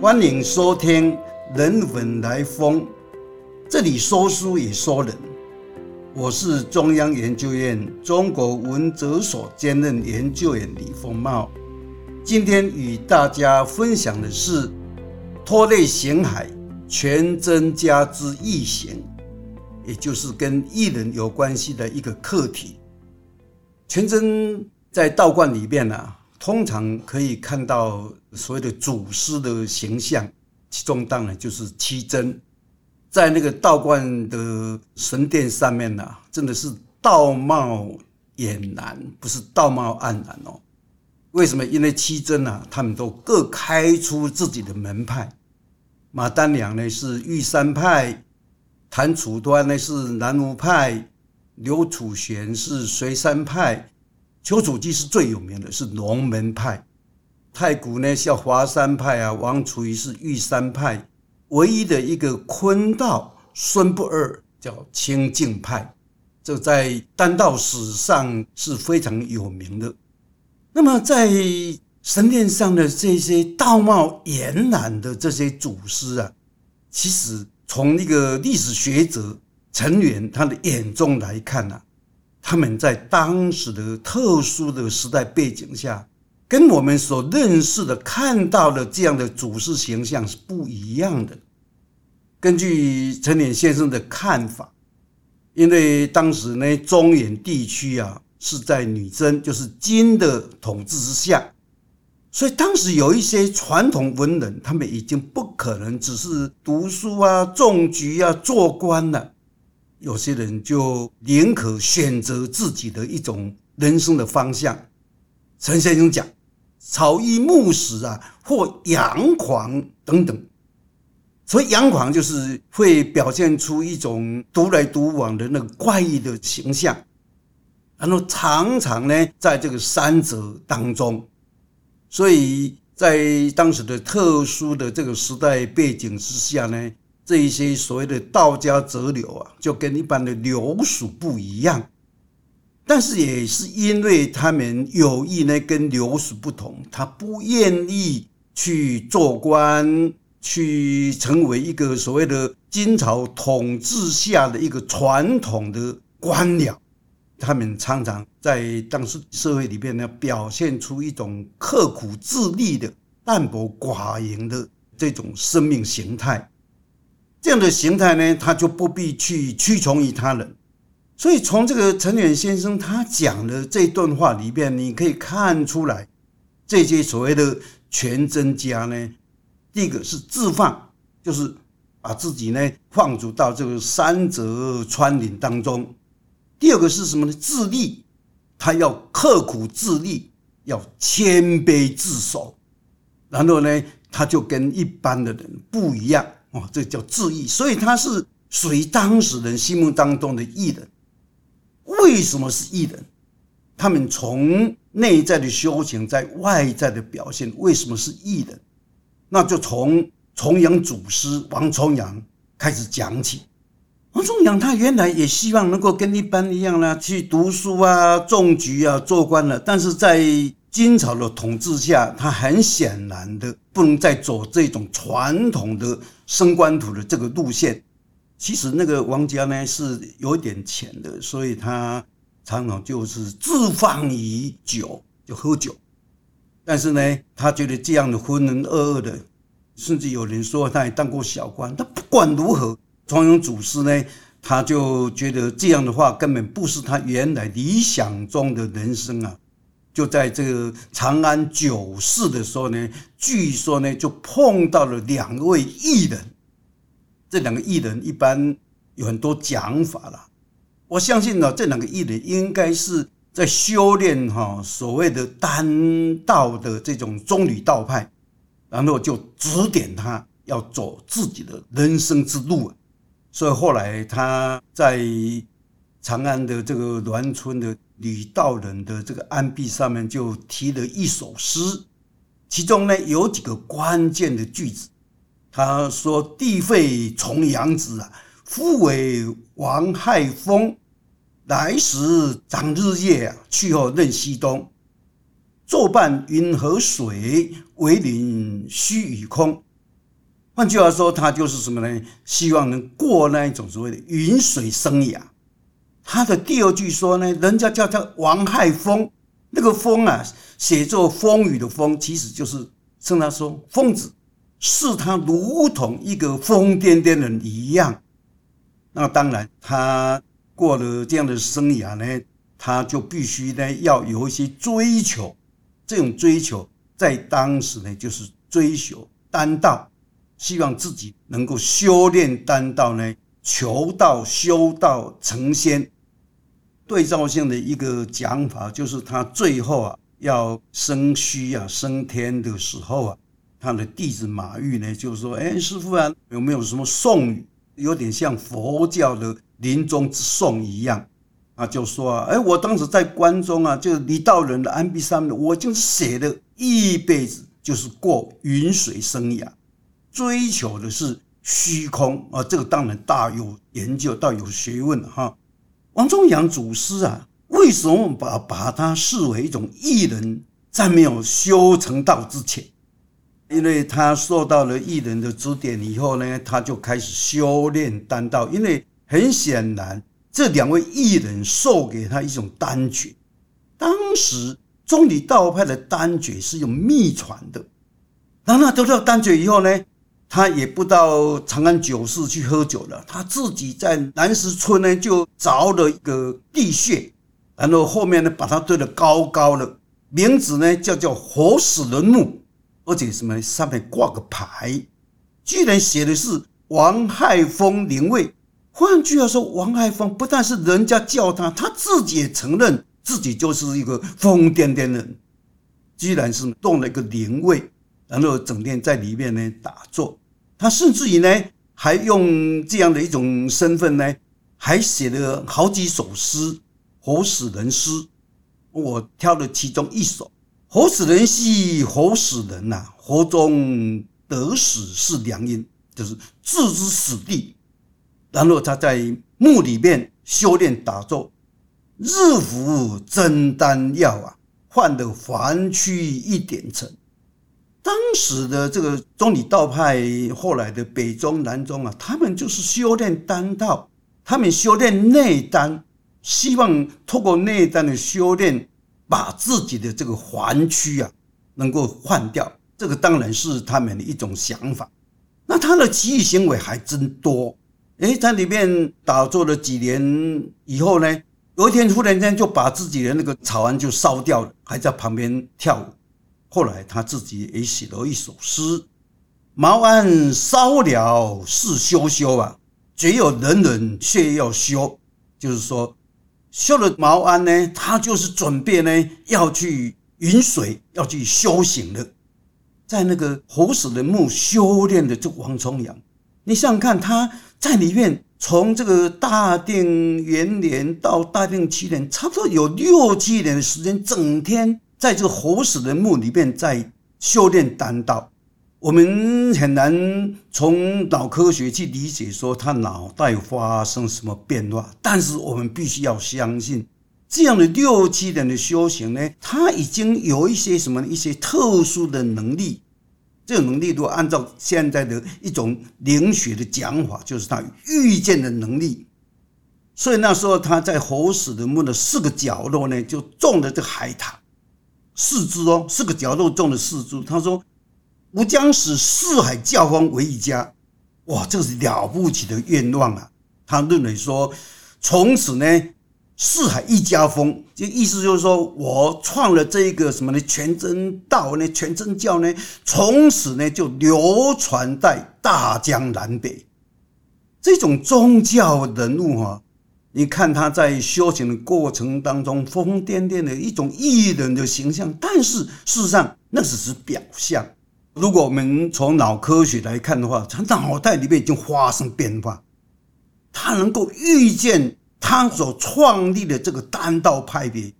欢迎收听《人文来风》，这里说书也说人。我是中央研究院中国文哲所兼任研究员李丰茂。今天与大家分享的是拖累行海全真家之异行，也就是跟艺人有关系的一个课题。全真在道观里面呢。通常可以看到所谓的祖师的形象，其中当然就是七真，在那个道观的神殿上面呢，真的是道貌俨然，不是道貌岸然哦。为什么？因为七真啊，他们都各开出自己的门派。马丹良呢是玉山派，谭楚端呢是南无派，刘楚玄是随山派。丘处机是最有名的，是龙门派；太古呢叫华山派啊，王处仪是玉山派，唯一的一个坤道孙不二叫清净派，这在丹道史上是非常有名的。那么在神殿上的这些道貌俨然的这些祖师啊，其实从那个历史学者陈元他的眼中来看呢。他们在当时的特殊的时代背景下，跟我们所认识的、看到的这样的主事形象是不一样的。根据陈年先生的看法，因为当时呢，中原地区啊是在女真，就是金的统治之下，所以当时有一些传统文人，他们已经不可能只是读书啊、种菊啊、做官了。有些人就宁可选择自己的一种人生的方向。陈先生讲，草衣木死啊，或阳狂等等。所以阳狂就是会表现出一种独来独往的那个怪异的形象，然后常常呢在这个三者当中。所以在当时的特殊的这个时代背景之下呢。这一些所谓的道家哲流啊，就跟一般的流俗不一样，但是也是因为他们有意呢跟流俗不同，他不愿意去做官，去成为一个所谓的金朝统治下的一个传统的官僚，他们常常在当时社会里边呢，表现出一种刻苦自立的、淡泊寡言的这种生命形态。这样的形态呢，他就不必去屈从于他人。所以从这个陈远先生他讲的这段话里边，你可以看出来，这些所谓的全真家呢，第一个是自放，就是把自己呢放逐到这个山泽川林当中；第二个是什么呢？自立，他要刻苦自立，要谦卑自守，然后呢，他就跟一般的人不一样。哦，这叫自义，所以他是属于当时人心目当中的艺人。为什么是艺人？他们从内在的修行，在外在的表现，为什么是艺人？那就从重阳祖师王重阳开始讲起。王重阳他原来也希望能够跟一般一样呢，去读书啊、种菊啊、做官了，但是在金朝的统治下，他很显然的不能再走这种传统的升官图的这个路线。其实那个王家呢是有点钱的，所以他常常就是自放于酒，就喝酒。但是呢，他觉得这样的浑浑噩噩的，甚至有人说他也当过小官。他不管如何，重阳祖师呢，他就觉得这样的话根本不是他原来理想中的人生啊。就在这个长安九世的时候呢，据说呢就碰到了两位艺人。这两个艺人一般有很多讲法了。我相信呢，这两个艺人应该是在修炼哈所谓的丹道的这种中吕道派，然后就指点他要走自己的人生之路。所以后来他在长安的这个栾村的。吕道人的这个案壁上面就提了一首诗，其中呢有几个关键的句子。他说：“地废重阳子啊，夫为王亥风。来时长日夜啊，去后任西东。坐伴云和水，为邻虚与空。换句话说，他就是什么呢？希望能过那一种所谓的云水生涯。他的第二句说呢，人家叫他王亥风，那个风啊，写作风雨的风，其实就是称他说疯子，视他如同一个疯癫癫的人一样。那当然，他过了这样的生涯呢，他就必须呢要有一些追求。这种追求在当时呢，就是追求丹道，希望自己能够修炼丹道呢，求道、修道、成仙。对照性的一个讲法，就是他最后啊要升虚啊升天的时候啊，他的弟子马玉呢就说：“哎，师傅啊，有没有什么颂语？有点像佛教的临终之颂一样啊？”就说啊：“哎，我当时在关中啊，就李道人的安壁上面，我就是写了一辈子，就是过云水生涯，追求的是虚空啊。这个当然大有研究，大有学问哈。”王宗阳祖师啊，为什么把把他视为一种艺人，在没有修成道之前？因为他受到了艺人的指点以后呢，他就开始修炼丹道。因为很显然，这两位艺人授给他一种丹诀。当时中理道派的丹诀是用秘传的，当他得到丹诀以后呢？他也不到长安酒肆去喝酒了，他自己在南石村呢就凿了一个地穴，然后后面呢把它堆得高高的，名字呢叫叫活死人墓，而且什么上面挂个牌，居然写的是王亥峰灵位。换句话说，王亥峰不但是人家叫他，他自己也承认自己就是一个疯癫癫人，居然是动了一个灵位，然后整天在里面呢打坐。他甚至于呢，还用这样的一种身份呢，还写了好几首诗，活死人诗。我挑了其中一首：“活死人兮活死人呐，活中得死是良因，就是置之死地。”然后他在墓里面修炼打坐，日服真丹药啊，换得凡躯一点尘。当时的这个中理道派，后来的北宗、南宗啊，他们就是修炼丹道，他们修炼内丹，希望透过内丹的修炼，把自己的这个环躯啊，能够换掉。这个当然是他们的一种想法。那他的奇异行为还真多。诶，在里面打坐了几年以后呢，有一天突然间就把自己的那个草庵就烧掉了，还在旁边跳舞。后来他自己也写了一首诗：“茅庵烧了是修修啊，只有人人却要修。”就是说，修了茅庵呢，他就是准备呢要去云水，要去修行的。在那个活死人墓修炼的这王重阳，你想想看，他在里面从这个大定元年到大定七年，差不多有六七年的时间，整天。在这个活死人墓里面，在修炼丹道，我们很难从脑科学去理解说他脑袋发生什么变化。但是我们必须要相信，这样的六七年的修行呢，他已经有一些什么一些特殊的能力。这种能力，如果按照现在的一种灵学的讲法，就是他预见的能力。所以那时候他在活死人墓的四个角落呢，就种了这海棠。四株哦，四个角落种的四株。他说：“吾将使四海教风为一家。”哇，这是了不起的愿望啊！他认为说，从此呢，四海一家风，就意思就是说我创了这个什么呢？全真道呢，全真教呢，从此呢就流传在大江南北。这种宗教人物哈。你看他在修行的过程当中疯疯癫癫的一种艺人的形象，但是事实上那只是表象。如果我们从脑科学来看的话，他脑袋里面已经发生变化，他能够预见他所创立的这个单道派别，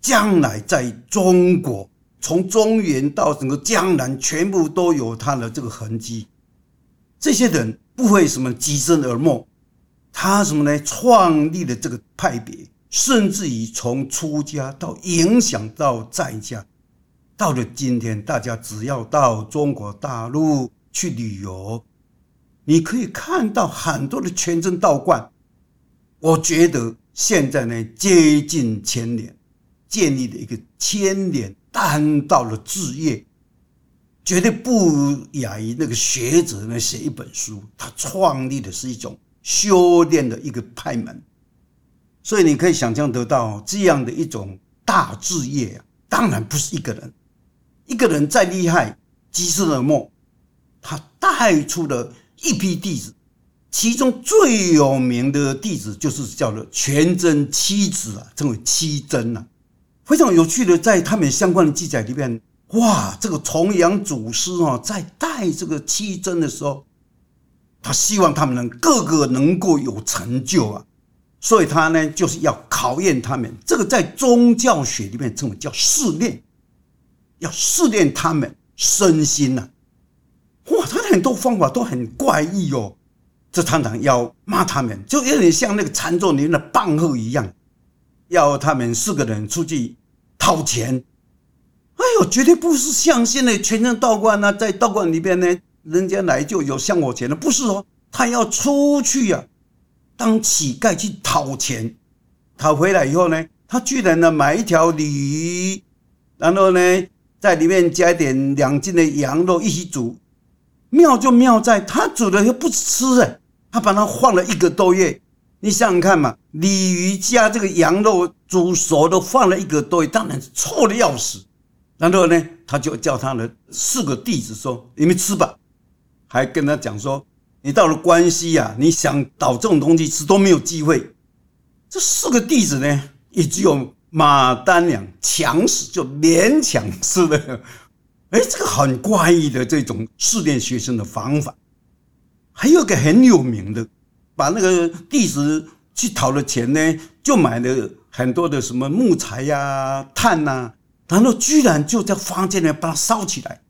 将来在中国从中原到整个江南，全部都有他的这个痕迹。这些人不会什么跻身而没。他什么呢？创立了这个派别，甚至于从出家到影响到在家，到了今天，大家只要到中国大陆去旅游，你可以看到很多的全真道观。我觉得现在呢，接近千年建立的一个千年丹道的志业，绝对不亚于那个学者呢写一本书。他创立的是一种修炼的一个派门，所以你可以想象得到这样的一种大志业啊，当然不是一个人，一个人再厉害，积世而末，他带出了一批弟子。其中最有名的弟子就是叫做全真七子啊，称为七真啊。非常有趣的，在他们相关的记载里面，哇，这个重阳祖师啊，在带这个七真的时候，他希望他们能个个能够有成就啊，所以他呢就是要考验他们。这个在宗教学里面称为叫试炼，要试炼他们身心呐。哇，他的很多方法都很怪异哦。这常常要骂他们，就有点像那个禅宗里面的棒喝一样，要他们四个人出去掏钱。哎呦，绝对不是像现在全真道观呢，在道观里边呢，人家来就有向我钱的，不是哦，他要出去呀，当乞丐去讨钱。讨回来以后呢，他居然呢买一条鲤鱼，然后呢在里面加一点两斤的羊肉一起煮。妙就妙在，他煮了又不吃哎。他把它放了一个多月，你想想看嘛，鲤鱼加这个羊肉煮熟都放了一个多月，当然臭的要死。然后呢，他就叫他的四个弟子说：“你们吃吧。”还跟他讲说：“你到了关西呀，你想倒这种东西吃都没有机会。”这四个弟子呢，也只有马丹良强死，就勉强吃了。哎，这个很怪异的这种试炼学生的方法。还有个很有名的，把那个弟子去讨了钱呢，就买了很多的什么木材呀、炭呐，然后居然就在房间里把它烧起来。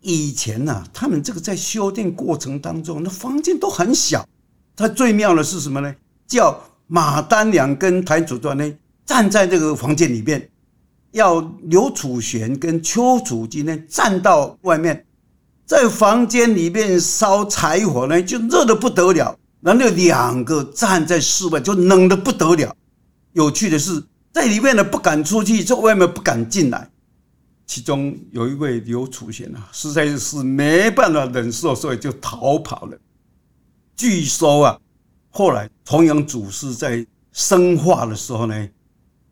以前呐，他们这个在修炼过程当中，那房间都很小。他最妙的是什么呢？叫马丹良跟谭祖端呢站在这个房间里面，要刘楚玄跟邱楚金呢站到外面。在房间里面烧柴火呢，就热的不得了；然后两个站在室外，就冷的不得了。有趣的是，在里面呢不敢出去，在外面不敢进来。其中有一位刘楚贤啊，实在是没办法忍受，所以就逃跑了。据说啊，后来重阳祖师在生化的时候呢，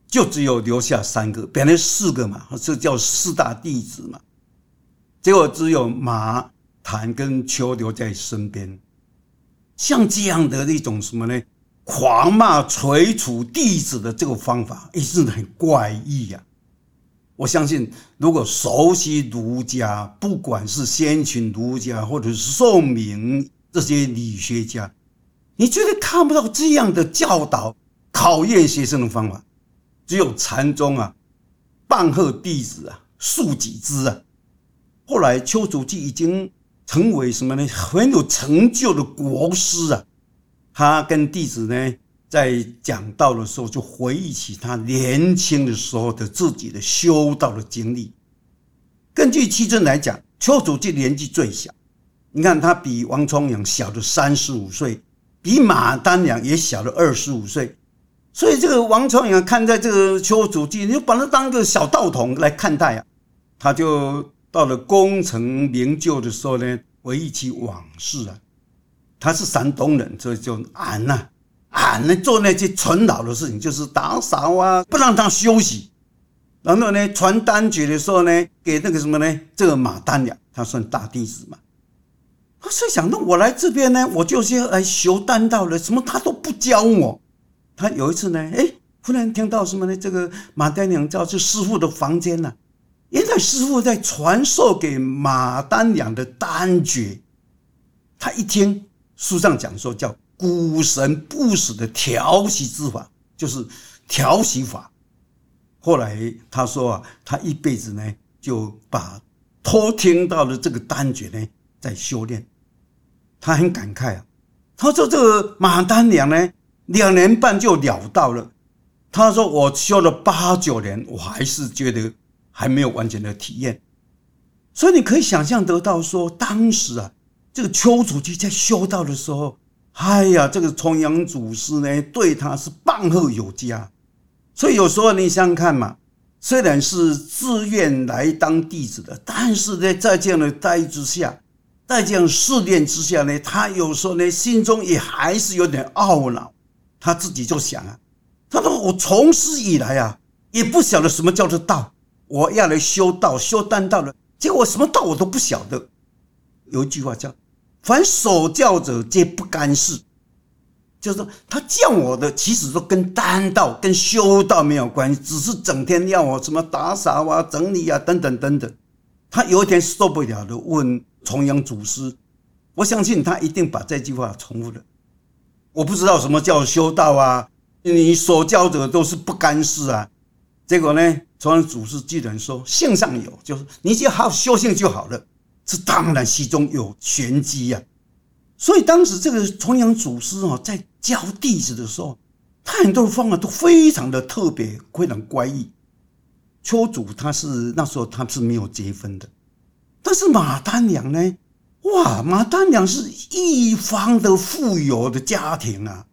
就只有留下三个，本来四个嘛，这叫四大弟子嘛。结果只有马谭跟丘留在身边，像这样的一种什么呢？狂骂垂楚弟子的这个方法，也是很怪异呀。我相信，如果熟悉儒家，不管是先秦儒家或者是宋明这些理学家，你绝对看不到这样的教导考验学生的方法。只有禅宗啊，棒喝弟子啊，恕己之啊。后来，丘处机已经成为什么呢？很有成就的国师啊！他跟弟子呢，在讲道的时候，就回忆起他年轻的时候的自己的修道的经历。根据七尊来讲，丘处机年纪最小，你看他比王重阳小了三十五岁，比马丹阳也小了二十五岁。所以，这个王重阳看在这个丘处机，你就把他当个小道童来看待啊，他就。到了功成名就的时候呢，回忆起往事啊，他是山东人，所以就俺呐，俺呢做那些纯老的事情，就是打扫啊，不让他休息。然后呢，传丹诀的时候呢，给那个什么呢，这个马丹良，他算大弟子嘛。他是想，那我来这边呢，我就是要来修丹道的，什么他都不教我。他有一次呢，哎，忽然听到什么呢？这个马丹良叫去师傅的房间呢。原来师傅在传授给马丹良的丹诀，他一听书上讲说叫古神不死的调息之法，就是调息法。后来他说啊，他一辈子呢就把偷听到的这个丹诀呢在修炼。他很感慨啊，他说这个马丹良呢两年半就了到了。他说我修了八九年，我还是觉得。还没有完全的体验，所以你可以想象得到，说当时啊，这个丘处机在修道的时候，哎呀，这个重阳祖师呢，对他是棒喝有加。所以有时候你想想看嘛，虽然是自愿来当弟子的，但是呢，在这样的待遇之下，在这样试炼之下呢，他有时候呢，心中也还是有点懊恼。他自己就想啊，他说：“我从师以来啊，也不晓得什么叫做道，我要来修道、修丹道的，结果什么道我都不晓得。”有一句话叫。凡守教者皆不干事，就是说，他叫我的其实都跟丹道、跟修道没有关系，只是整天要我什么打扫啊、整理啊等等等等。他有一天受不了的问重阳祖师，我相信他一定把这句话重复了。我不知道什么叫修道啊，你守教者都是不干事啊。结果呢，重阳祖师居然说：“性上有，就是你只要好修行就好了。”这当然其中有玄机呀，所以当时这个重阳祖师哦，在教弟子的时候，他很多方法都非常的特别，非常怪异。丘祖他是那时候他是没有结婚的，但是马丹娘呢，哇，马丹娘是一方的富有的家庭啊，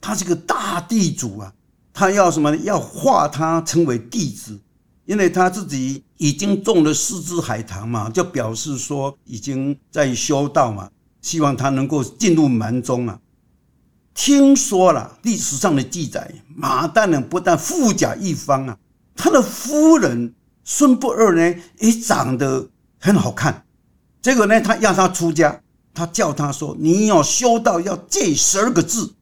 他是个大地主啊，他要什么？要化他成为弟子。因为他自己已经种了四只海棠嘛，就表示说已经在修道嘛，希望他能够进入门中啊。听说了历史上的记载，马大人不但富甲一方啊，他的夫人孙不二呢也长得很好看。结果呢，他要他出家，他叫他说：“你要修道要戒十二个字，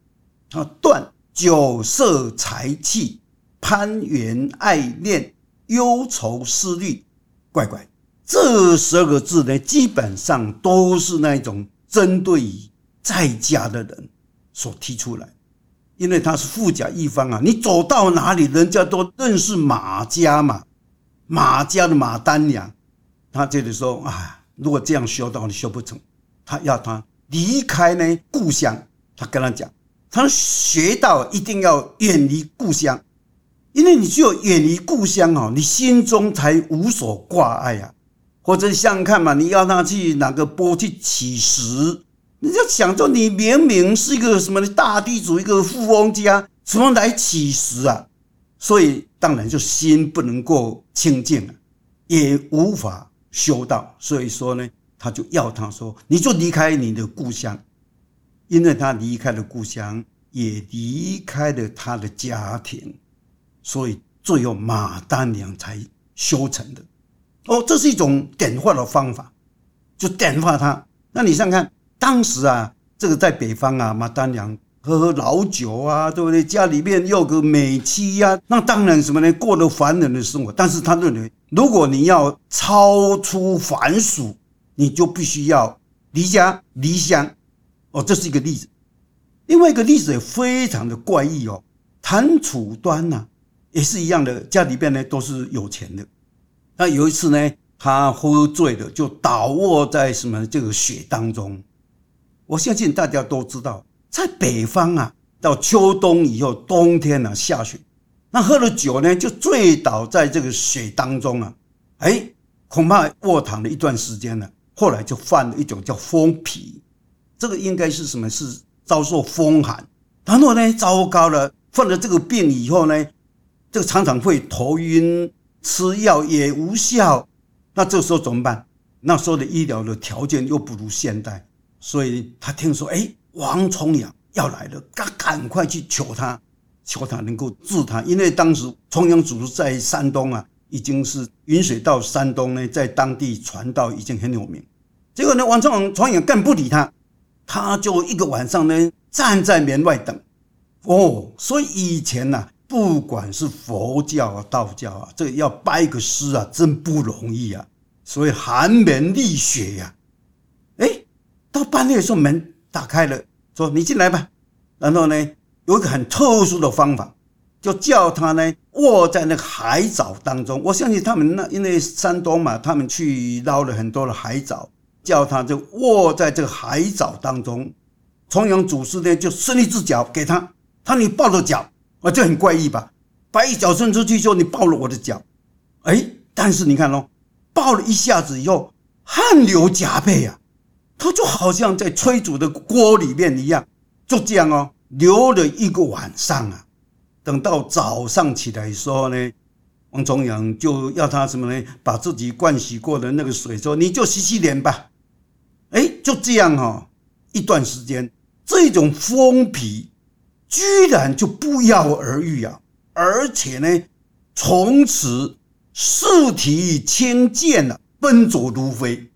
他断酒色财气、攀缘爱恋。”忧愁思虑，乖乖，这十二个字呢，基本上都是那一种针对于在家的人所提出来，因为他是富甲一方啊，你走到哪里，人家都认识马家嘛，马家的马丹娘，他这里说啊，如果这样修道，你修不成，他要他离开呢故乡，他跟他讲，他学道一定要远离故乡。因为你只有远离故乡哦，你心中才无所挂碍啊。或者想想看嘛，你要他去哪个坡去乞食，你就想着你明明是一个什么大地主，一个富翁家，怎么来乞食啊？所以当然就心不能够清净了，也无法修道。所以说呢，他就要他说，你就离开你的故乡，因为他离开了故乡，也离开了他的家庭。所以，最后马丹娘才修成的。哦，这是一种点化的方法，就点化他。那你想想看，当时啊，这个在北方啊，马丹娘喝喝老酒啊，对不对？家里面有个美妻呀，那当然什么呢？过了凡人的生活。但是他认为，如果你要超出凡俗，你就必须要离家离乡。哦，这是一个例子。另外一个例子也非常的怪异哦，谭楚端呐。也是一样的，家里边呢都是有钱的。那有一次呢，他喝醉了，就倒卧在什么这个雪当中。我相信大家都知道，在北方啊，到秋冬以后，冬天呢下雪，那喝了酒呢就醉倒在这个雪当中啊。哎，恐怕卧躺了一段时间了，后来就犯了一种叫风皮。这个应该是什么？是遭受风寒。然后呢，糟糕了，犯了这个病以后呢。这个常常会头晕，吃药也无效。那这时候怎么办？那时候的医疗的条件又不如现代，所以他听说，哎，王重阳要来了，赶赶快去求他，求他能够治他。因为当时重阳祖师在山东啊，已经是云水到山东呢，在当地传道已经很有名。结果呢，王重阳重阳更不理他，他就一个晚上呢，站在门外等。哦，所以以前呐。不管是佛教啊、道教啊，这个要拜个师啊，真不容易啊。所以寒门立雪呀，哎，到半夜的时候门打开了，说你进来吧。然后呢，有一个很特殊的方法，就叫他呢卧在那个海藻当中。我相信他们那因为山东嘛，他们去捞了很多的海藻，叫他就卧在这个海藻当中。重阳祖师呢就伸一只脚给他，他你抱着脚。啊，这很怪异吧？把一脚伸出去之后，你抱了我的脚，哎，但是你看哦，抱了一下子以后，汗流浃背啊，他就好像在催煮的锅里面一样，就这样哦，流了一个晚上啊。等到早上起来的时候呢，王重阳就要他什么呢？把自己灌洗过的那个水说：“你就洗洗脸吧。”哎，就这样哈，一段时间，这种风皮居然就不药而愈啊！而且呢，从此四体轻健了，奔走如飞。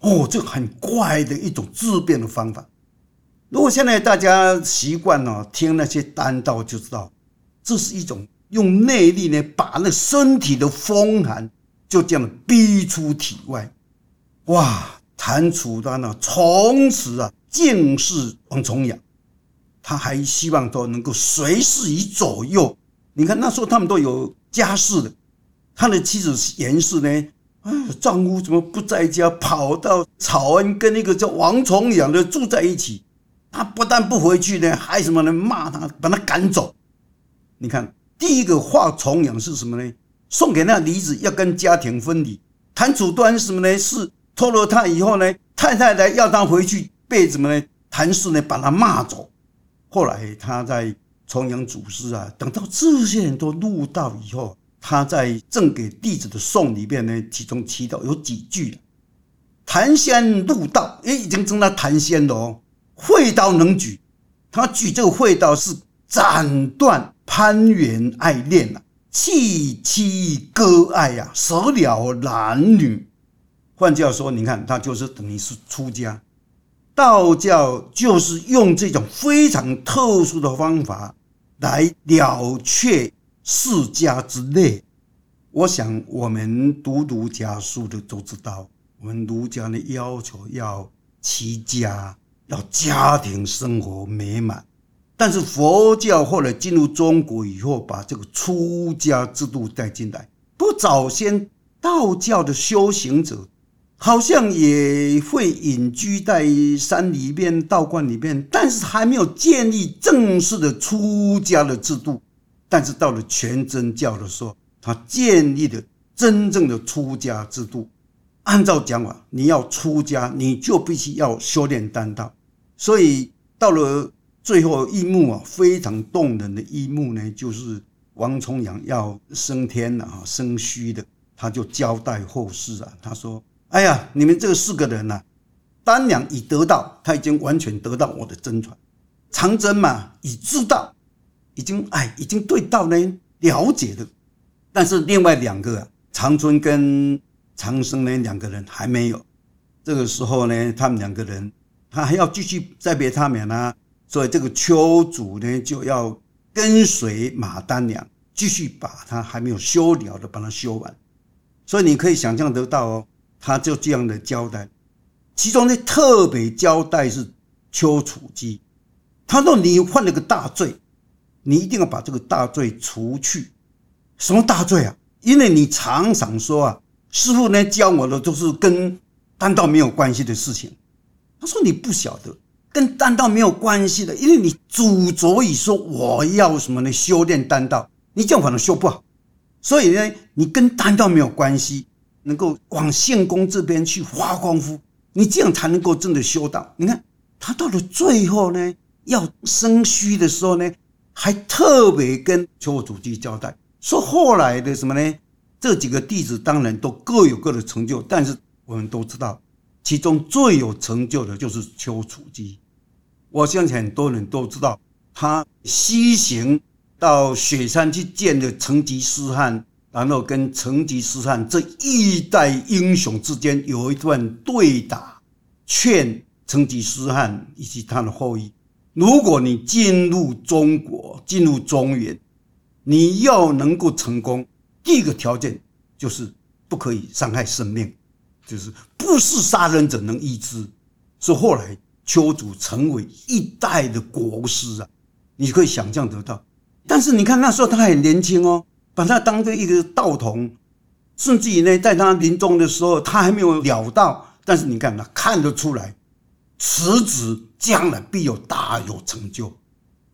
哦，这很怪的一种治病的方法。如果现在大家习惯了听那些丹道，就知道这是一种用内力呢，把那身体的风寒就这样逼出体外。哇，谭楚丹呢，从此啊敬视王重阳，他还希望都能够随侍于左右。你看那时候他们都有家室的，他的妻子严氏呢。丈夫怎么不在家，跑到草恩跟那个叫王重阳的住在一起？他不但不回去呢，还什么呢？骂他，把他赶走。你看，第一个画重阳是什么呢？送给那女子要跟家庭分离。谭楚端是什么呢？是偷了他以后呢，太太来要他回去，被什么呢？谭氏呢把他骂走。后来他在重阳祖师啊，等到这些人都入道以后。他在赠给弟子的颂里面呢，其中提到有几句：“谭仙入道，哎，已经称他谭仙了哦。会刀能举，他举这个会刀是斩断攀援爱恋啊，弃妻割爱呀，舍了男女。换句话说，你看他就是等于是出家。道教就是用这种非常特殊的方法来了却。”世家之内，我想我们读儒家书的都知道，我们儒家的要求要齐家，要家庭生活美满。但是佛教后来进入中国以后，把这个出家制度带进来。不早先道教的修行者，好像也会隐居在山里面、道观里面，但是还没有建立正式的出家的制度。但是到了全真教的时候，他建立了真正的出家制度。按照讲法，你要出家，你就必须要修炼丹道。所以到了最后一幕啊，非常动人的一幕呢，就是王重阳要升天了啊，升虚的，他就交代后事啊，他说：“哎呀，你们这四个人呐，丹娘已得到，他已经完全得到我的真传；长征嘛，已知道。”已经哎，已经对道呢了解的，但是另外两个长春跟长生呢两个人还没有。这个时候呢，他们两个人他还要继续再别他们啊，所以这个丘祖呢就要跟随马丹娘继续把他还没有修了的把它修完。所以你可以想象得到哦，他就这样的交代。其中呢特别交代是丘处机，他说你犯了个大罪。你一定要把这个大罪除去，什么大罪啊？因为你常常说啊，师傅呢教我的都是跟丹道没有关系的事情。他说你不晓得跟丹道没有关系的，因为你主着以说我要什么呢？修炼丹道，你这样反而修不好。所以呢，你跟丹道没有关系，能够往献功这边去花功夫，你这样才能够真的修道。你看他到了最后呢，要生虚的时候呢。还特别跟邱主机交代说，后来的什么呢？这几个弟子当然都各有各的成就，但是我们都知道，其中最有成就的就是邱楚机。我相信很多人都知道，他西行到雪山去见了成吉思汗，然后跟成吉思汗这一代英雄之间有一段对打，劝成吉思汗以及他的后裔。如果你进入中国，进入中原，你要能够成功，第一个条件就是不可以伤害生命，就是不是杀人者能医之。是后来丘祖成为一代的国师啊，你可以想象得到。但是你看那时候他很年轻哦，把他当做一个道童，甚至于呢，在他临终的时候，他还没有了道，但是你看他看得出来。此子将来必有大有成就，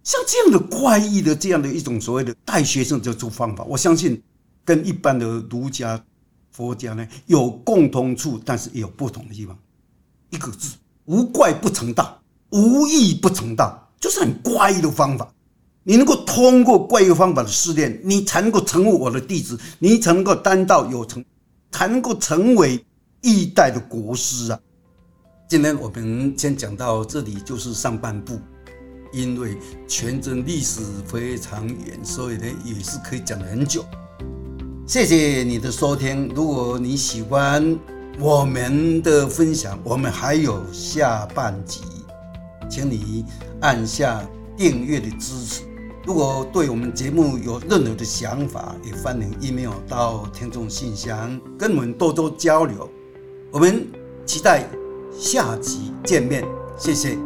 像这样的怪异的这样的一种所谓的带学生这种方法，我相信跟一般的儒家、佛家呢有共同处，但是也有不同的地方。一个字：无怪不成道，无义不成道，就是很怪异的方法。你能够通过怪异方法的试炼，你才能够成为我的弟子，你才能够担道有成，才能够成为一代的国师啊！今天我们先讲到这里，就是上半部，因为全真历史非常远，所以呢也是可以讲很久。谢谢你的收听，如果你喜欢我们的分享，我们还有下半集，请你按下订阅的支持。如果对我们节目有任何的想法，也欢迎 email 到听众信箱，跟我们多多交流。我们期待下集见面，谢谢。